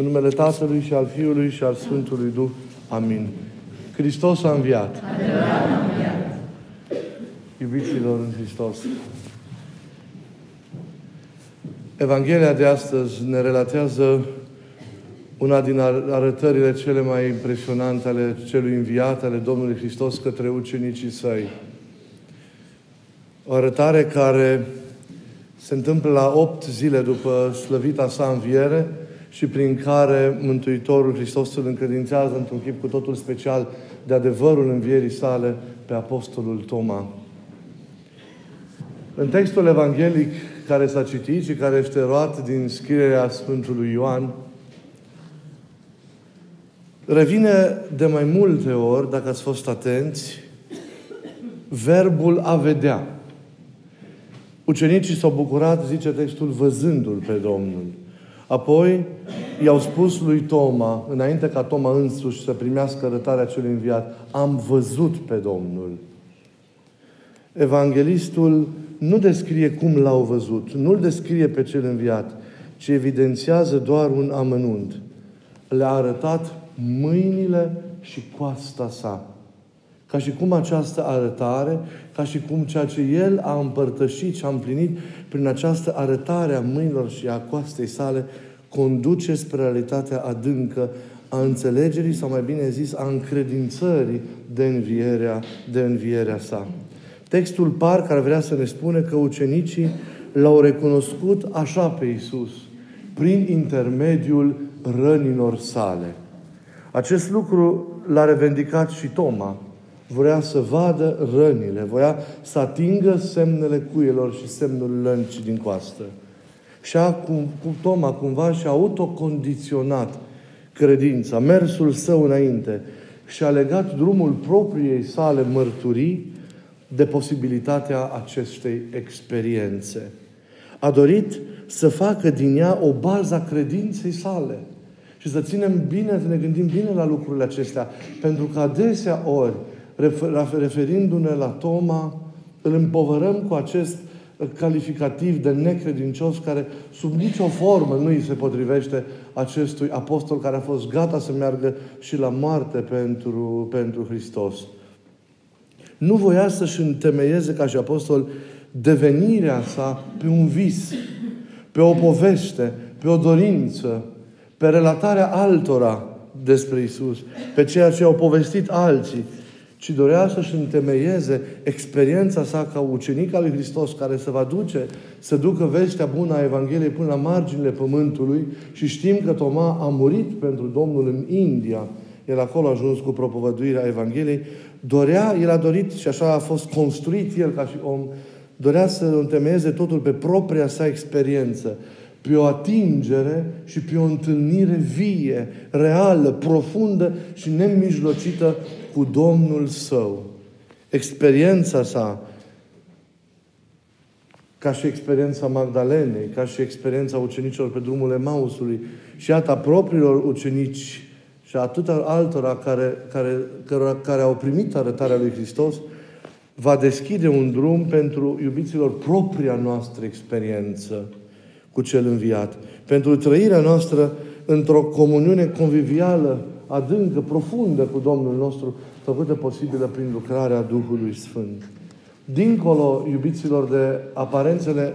În numele Tatălui și al Fiului și al Sfântului Duh. Amin. Hristos a înviat. Iubiților în Hristos. Evanghelia de astăzi ne relatează una din arătările cele mai impresionante ale celui înviat, ale Domnului Hristos către ucenicii săi. O arătare care se întâmplă la opt zile după slăvita sa înviere și prin care Mântuitorul Hristos îl încredințează într-un chip cu totul special de adevărul învierii sale pe Apostolul Toma. În textul evanghelic care s-a citit și care este luat din scrierea Sfântului Ioan, revine de mai multe ori, dacă ați fost atenți, verbul a vedea. Ucenicii s-au bucurat, zice textul, văzându-L pe Domnul. Apoi i-au spus lui Toma, înainte ca Toma însuși să primească rătarea celui înviat, am văzut pe Domnul. Evanghelistul nu descrie cum l-au văzut, nu-l descrie pe cel înviat, ci evidențiază doar un amănunt. Le-a arătat mâinile și coasta sa. Ca și cum această arătare, ca și cum ceea ce El a împărtășit și a împlinit prin această arătare a mâinilor și a coastei sale, conduce spre realitatea adâncă a înțelegerii, sau mai bine zis, a încredințării de învierea, de învierea sa. Textul par care vrea să ne spune că ucenicii l-au recunoscut așa pe Isus, prin intermediul rănilor sale. Acest lucru l-a revendicat și Toma. Vrea să vadă rănile, voia să atingă semnele cuielor și semnul lăncii din coastă. Și a, cu, cu Toma cumva și-a autocondiționat credința, mersul său înainte și a legat drumul propriei sale mărturii de posibilitatea acestei experiențe. A dorit să facă din ea o bază a credinței sale. Și să ținem bine, să ne gândim bine la lucrurile acestea. Pentru că adesea ori, referindu-ne la Toma, îl împovărăm cu acest calificativ de necredincios care sub nicio formă nu îi se potrivește acestui apostol care a fost gata să meargă și la moarte pentru, pentru Hristos. Nu voia să-și întemeieze ca și apostol devenirea sa pe un vis, pe o poveste, pe o dorință, pe relatarea altora despre Isus, pe ceea ce au povestit alții, ci dorea să-și întemeieze experiența sa ca ucenic al lui Hristos, care se va duce, să ducă vestea bună a Evangheliei până la marginile pământului și știm că Toma a murit pentru Domnul în India. El acolo a ajuns cu propovăduirea Evangheliei. Dorea, el a dorit și așa a fost construit el ca și om, dorea să întemeieze totul pe propria sa experiență pe o atingere și pe o întâlnire vie, reală, profundă și nemijlocită cu Domnul Său. Experiența sa, ca și experiența Magdalenei, ca și experiența ucenicilor pe drumul Emausului și iată a propriilor ucenici și atâta altora care, care, care, care au primit arătarea lui Hristos, va deschide un drum pentru iubiților propria noastră experiență cu cel înviat. Pentru trăirea noastră într-o comuniune convivială, adâncă, profundă cu Domnul nostru, făcută posibilă prin lucrarea Duhului Sfânt. Dincolo, iubiților, de aparențele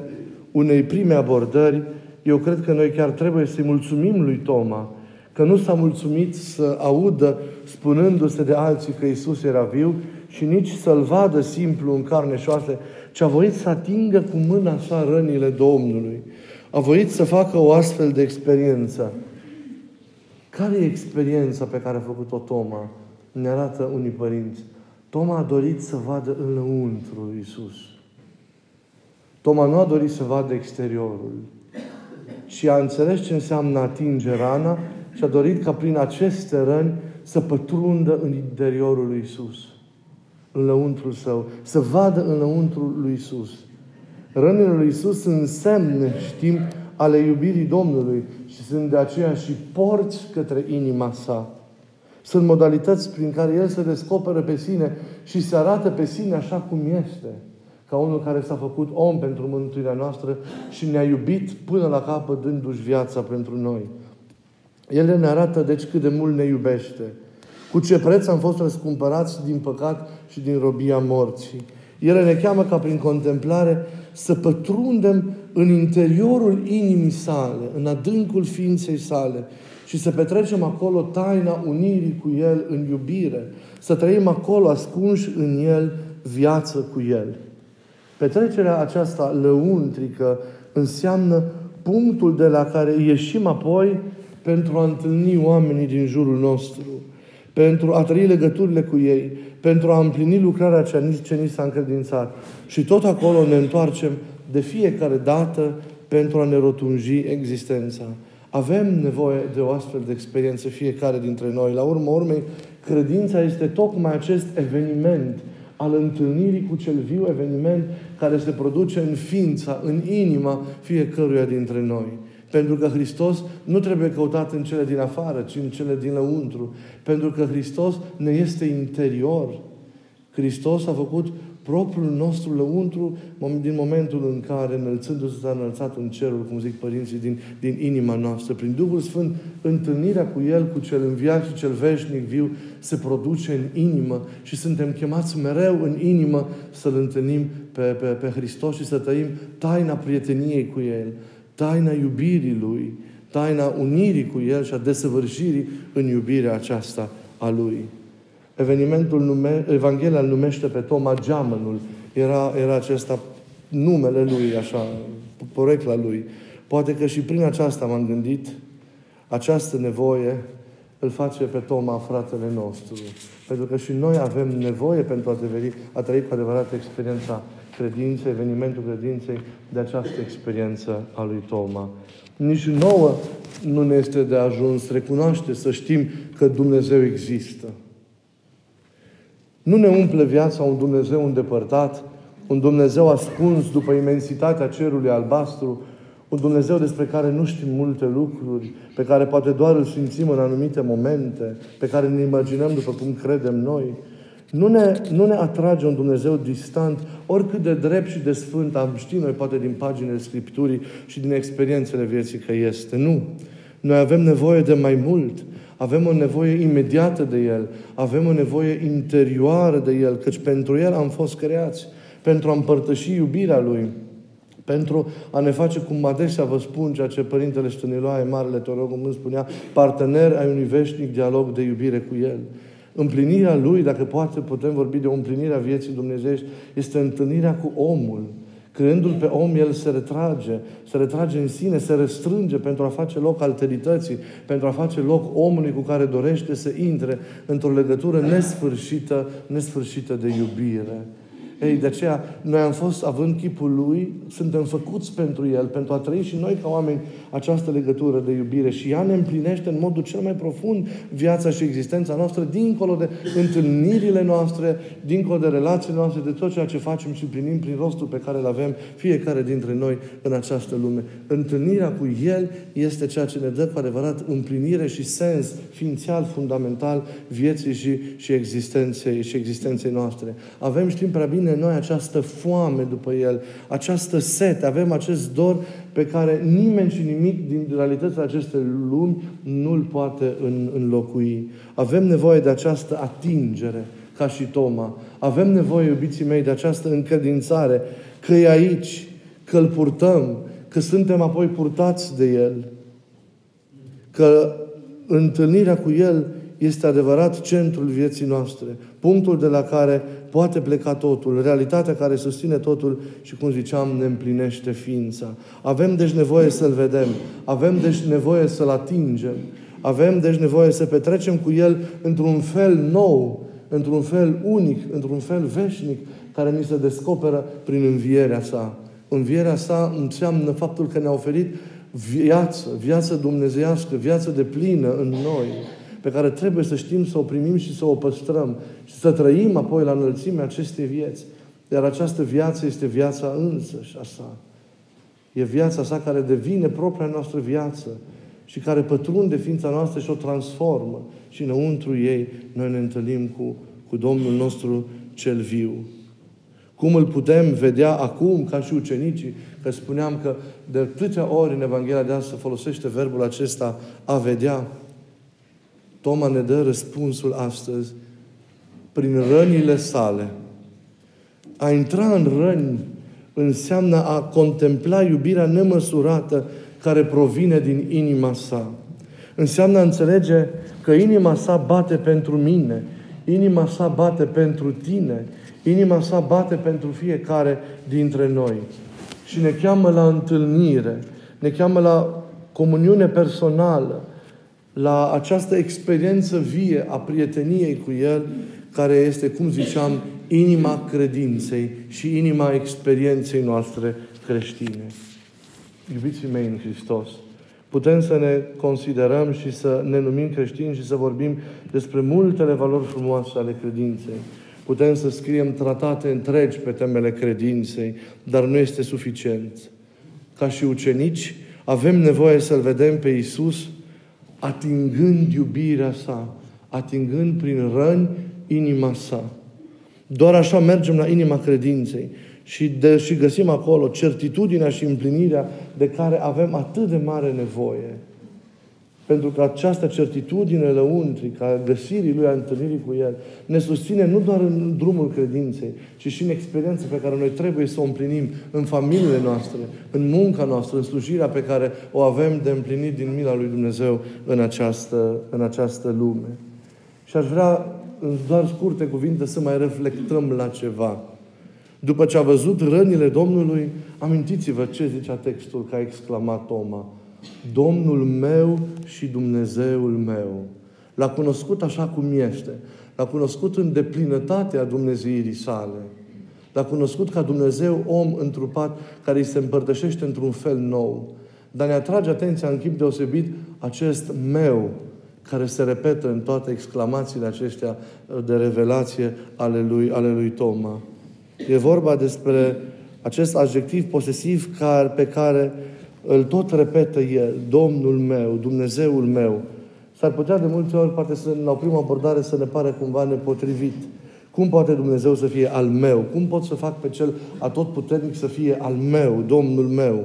unei prime abordări, eu cred că noi chiar trebuie să-i mulțumim lui Toma, că nu s-a mulțumit să audă spunându-se de alții că Isus era viu și nici să-L vadă simplu în carne și oase, ci a voit să atingă cu mâna sa rănile Domnului a voit să facă o astfel de experiență. Care e experiența pe care a făcut-o Toma? Ne arată unii părinți. Toma a dorit să vadă înăuntru Iisus. Toma nu a dorit să vadă exteriorul, ci a înțeles ce înseamnă atinge rana și a dorit ca prin aceste răni să pătrundă în interiorul lui Isus, înăuntru său, să vadă înăuntru lui Isus. Rănile lui Isus sunt semne, știm, ale iubirii Domnului și sunt de aceea și porți către inima sa. Sunt modalități prin care El se descoperă pe sine și se arată pe sine așa cum este. Ca unul care s-a făcut om pentru mântuirea noastră și ne-a iubit până la capăt dându-și viața pentru noi. ele ne arată deci cât de mult ne iubește. Cu ce preț am fost răscumpărați din păcat și din robia morții. Ele ne cheamă ca prin contemplare să pătrundem în interiorul inimii sale, în adâncul ființei sale și să petrecem acolo taina unirii cu El în iubire, să trăim acolo ascunși în El viață cu El. Petrecerea aceasta lăuntrică înseamnă punctul de la care ieșim apoi pentru a întâlni oamenii din jurul nostru, pentru a trăi legăturile cu ei, pentru a împlini lucrarea ce ni s-a încredințat. Și tot acolo ne întoarcem de fiecare dată pentru a ne rotunji existența. Avem nevoie de o astfel de experiență fiecare dintre noi. La urmă urmei, credința este tocmai acest eveniment al întâlnirii cu cel viu eveniment care se produce în ființa, în inima fiecăruia dintre noi. Pentru că Hristos nu trebuie căutat în cele din afară, ci în cele din lăuntru. Pentru că Hristos ne este interior. Hristos a făcut propriul nostru lăuntru din momentul în care, înălțându-se, s-a înălțat în cerul, cum zic părinții, din, din inima noastră. Prin Duhul Sfânt, întâlnirea cu El, cu cel înviat și cel veșnic viu, se produce în inimă și suntem chemați mereu în inimă să-L întâlnim pe, pe, pe Hristos și să trăim taina prieteniei cu El, taina iubirii Lui, taina unirii cu El și a desăvârșirii în iubirea aceasta a Lui. Evenimentul nume, Evanghelia îl numește pe Toma Geamănul. Era, era acesta numele lui, așa, porecla lui. Poate că și prin aceasta m-am gândit, această nevoie îl face pe Toma fratele nostru. Pentru că și noi avem nevoie pentru a, deveni, a trăi cu adevărat experiența credinței, evenimentul credinței, de această experiență a lui Toma. Nici nouă nu ne este de ajuns recunoaște să știm că Dumnezeu există. Nu ne umple viața un Dumnezeu îndepărtat, un Dumnezeu ascuns după imensitatea cerului albastru, un Dumnezeu despre care nu știm multe lucruri, pe care poate doar îl simțim în anumite momente, pe care ne imaginăm după cum credem noi. Nu ne, nu ne atrage un Dumnezeu distant, oricât de drept și de sfânt am ști noi, poate din paginile Scripturii și din experiențele vieții că este. Nu. Noi avem nevoie de mai mult. Avem o nevoie imediată de El. Avem o nevoie interioară de El, căci pentru El am fost creați. Pentru a împărtăși iubirea Lui. Pentru a ne face, cum adesea vă spun, ceea ce Părintele Stăniloae, Marele Teolog, îmi spunea, partener ai unui veșnic dialog de iubire cu El. Împlinirea Lui, dacă poate putem vorbi de o împlinire a vieții dumnezeiești, este întâlnirea cu omul. Creându-l pe om, el se retrage, se retrage în sine, se restrânge pentru a face loc alterității, pentru a face loc omului cu care dorește să intre într-o legătură nesfârșită, nesfârșită de iubire. Ei, de aceea, noi am fost, având chipul Lui, suntem făcuți pentru El, pentru a trăi și noi ca oameni această legătură de iubire și ea ne împlinește în modul cel mai profund viața și existența noastră, dincolo de întâlnirile noastre, dincolo de relațiile noastre, de tot ceea ce facem și împlinim prin rostul pe care îl avem fiecare dintre noi în această lume. Întâlnirea cu El este ceea ce ne dă cu adevărat împlinire și sens ființial, fundamental vieții și, și, existenței, și existenței noastre. Avem, știm prea bine, noi această foame după El, această sete, avem acest dor pe care nimeni și nimic din realitățile acestei lumi nu îl poate înlocui. Avem nevoie de această atingere, ca și Toma. Avem nevoie, iubiții mei, de această încredințare că e aici, că îl purtăm, că suntem apoi purtați de El, că întâlnirea cu El este adevărat centrul vieții noastre, punctul de la care poate pleca totul, realitatea care susține totul și, cum ziceam, ne împlinește ființa. Avem deci nevoie să-L vedem, avem deci nevoie să-L atingem, avem deci nevoie să petrecem cu El într-un fel nou, într-un fel unic, într-un fel veșnic, care ni se descoperă prin învierea sa. Învierea sa înseamnă faptul că ne-a oferit viață, viață dumnezeiască, viață de plină în noi pe care trebuie să știm să o primim și să o păstrăm și să trăim apoi la înălțimea acestei vieți. Iar această viață este viața însăși a sa. E viața sa care devine propria noastră viață și care pătrunde ființa noastră și o transformă. Și înăuntru ei noi ne întâlnim cu, cu Domnul nostru cel viu. Cum îl putem vedea acum, ca și ucenicii, că spuneam că de câteva ori în Evanghelia de azi se folosește verbul acesta a vedea. Toma ne dă răspunsul astăzi prin rănile sale. A intra în răni înseamnă a contempla iubirea nemăsurată care provine din inima sa. Înseamnă a înțelege că inima sa bate pentru mine, inima sa bate pentru tine, inima sa bate pentru fiecare dintre noi. Și ne cheamă la întâlnire, ne cheamă la comuniune personală, la această experiență vie a prieteniei cu El, care este, cum ziceam, inima credinței și inima experienței noastre creștine. Iubiții mei în Hristos, putem să ne considerăm și să ne numim creștini și să vorbim despre multele valori frumoase ale credinței. Putem să scriem tratate întregi pe temele credinței, dar nu este suficient. Ca și ucenici, avem nevoie să-L vedem pe Isus atingând iubirea sa, atingând prin răni inima sa. Doar așa mergem la inima credinței și, de, și găsim acolo certitudinea și împlinirea de care avem atât de mare nevoie. Pentru că această certitudine lăuntrică a găsirii Lui, a întâlnirii cu El, ne susține nu doar în drumul credinței, ci și în experiența pe care noi trebuie să o împlinim în familiile noastre, în munca noastră, în slujirea pe care o avem de împlinit din mila Lui Dumnezeu în această, în această lume. Și aș vrea, în doar scurte cuvinte, să mai reflectăm la ceva. După ce a văzut rănile Domnului, amintiți-vă ce zicea textul că a exclamat Toma. Domnul meu și Dumnezeul meu. L-a cunoscut așa cum este. L-a cunoscut în deplinătatea Dumnezeirii sale. L-a cunoscut ca Dumnezeu om întrupat care îi se împărtășește într-un fel nou. Dar ne atrage atenția în chip deosebit acest meu care se repetă în toate exclamațiile acestea de revelație ale lui, ale lui Toma. E vorba despre acest adjectiv posesiv care, pe care îl tot repetă el, Domnul meu, Dumnezeul meu. S-ar putea de multe ori, poate să, la o primă abordare, să ne pare cumva nepotrivit. Cum poate Dumnezeu să fie al meu? Cum pot să fac pe cel atotputernic să fie al meu, Domnul meu?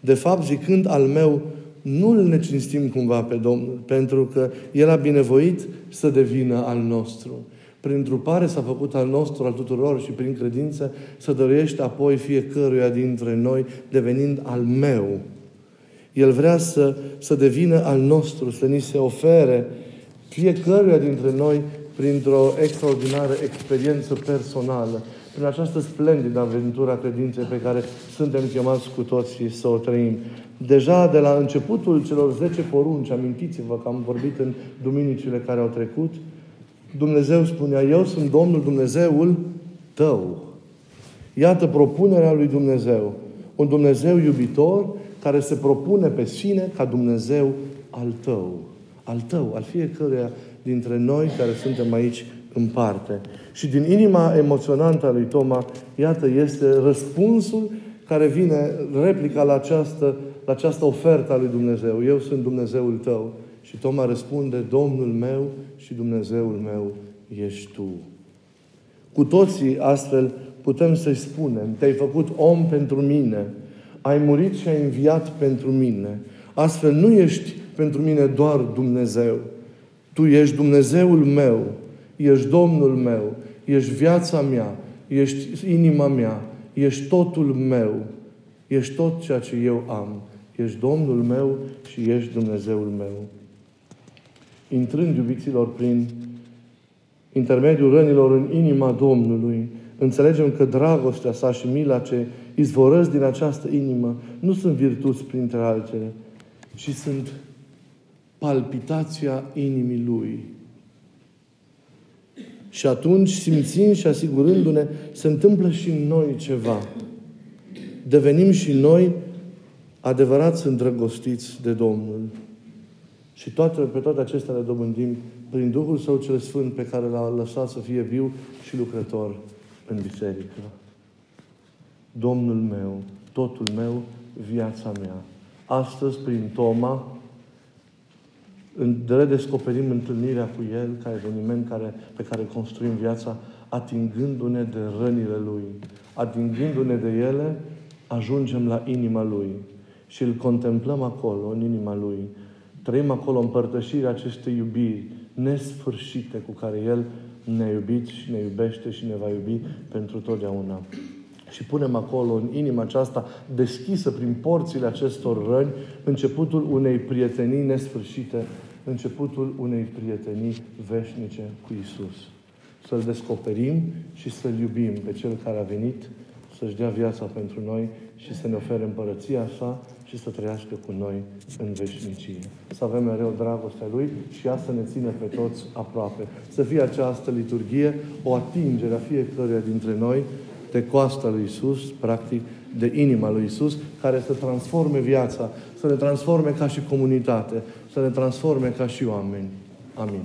De fapt, zicând al meu, nu îl necinstim cumva pe Domnul, pentru că El a binevoit să devină al nostru prin trupare s-a făcut al nostru, al tuturor și prin credință, să dăruiește apoi fiecăruia dintre noi, devenind al meu. El vrea să, să devină al nostru, să ni se ofere fiecăruia dintre noi printr-o extraordinară experiență personală, prin această splendidă aventură a credinței pe care suntem chemați cu toții să o trăim. Deja de la începutul celor 10 porunci, amintiți-vă că am vorbit în duminicile care au trecut, Dumnezeu spunea, eu sunt Domnul Dumnezeul tău. Iată propunerea lui Dumnezeu. Un Dumnezeu iubitor care se propune pe sine ca Dumnezeu al tău. Al tău, al fiecăruia dintre noi care suntem aici în parte. Și din inima emoționantă a lui Toma, iată, este răspunsul care vine, replica la această, la această ofertă a lui Dumnezeu. Eu sunt Dumnezeul tău. Și Toma răspunde, Domnul meu și Dumnezeul meu ești Tu. Cu toții astfel putem să-i spunem, te-ai făcut om pentru mine, ai murit și ai înviat pentru mine. Astfel nu ești pentru mine doar Dumnezeu. Tu ești Dumnezeul meu, ești Domnul meu, ești viața mea, ești inima mea, ești totul meu, ești tot ceea ce eu am. Ești Domnul meu și ești Dumnezeul meu intrând, iubiților, prin intermediul rănilor în inima Domnului, înțelegem că dragostea sa și mila ce izvorăsc din această inimă nu sunt virtuți printre altele, ci sunt palpitația inimii Lui. Și atunci, simțind și asigurându-ne, se întâmplă și în noi ceva. Devenim și noi adevărați îndrăgostiți de Domnul. Și toate, pe toate acestea le dobândim prin Duhul Său cel Sfânt pe care l-a lăsat să fie viu și lucrător în biserică. Domnul meu, totul meu, viața mea. Astăzi, prin Toma, redescoperim întâlnirea cu El ca eveniment care, pe care construim viața, atingându-ne de rănile Lui, atingându-ne de ele ajungem la inima Lui și îl contemplăm acolo, în inima Lui, trăim acolo împărtășirea acestei iubiri nesfârșite cu care El ne-a iubit și ne iubește și ne va iubi pentru totdeauna. Și punem acolo, în inima aceasta deschisă prin porțile acestor răni, începutul unei prietenii nesfârșite, începutul unei prietenii veșnice cu Isus. Să-L descoperim și să-L iubim pe Cel care a venit să-și dea viața pentru noi și să ne ofere împărăția sa și să trăiască cu noi în veșnicie. Să avem mereu dragostea Lui și ea să ne țină pe toți aproape. Să fie această liturghie o atingere a fiecăruia dintre noi de coasta lui Isus, practic, de inima lui Isus, care să transforme viața, să ne transforme ca și comunitate, să ne transforme ca și oameni. Amin.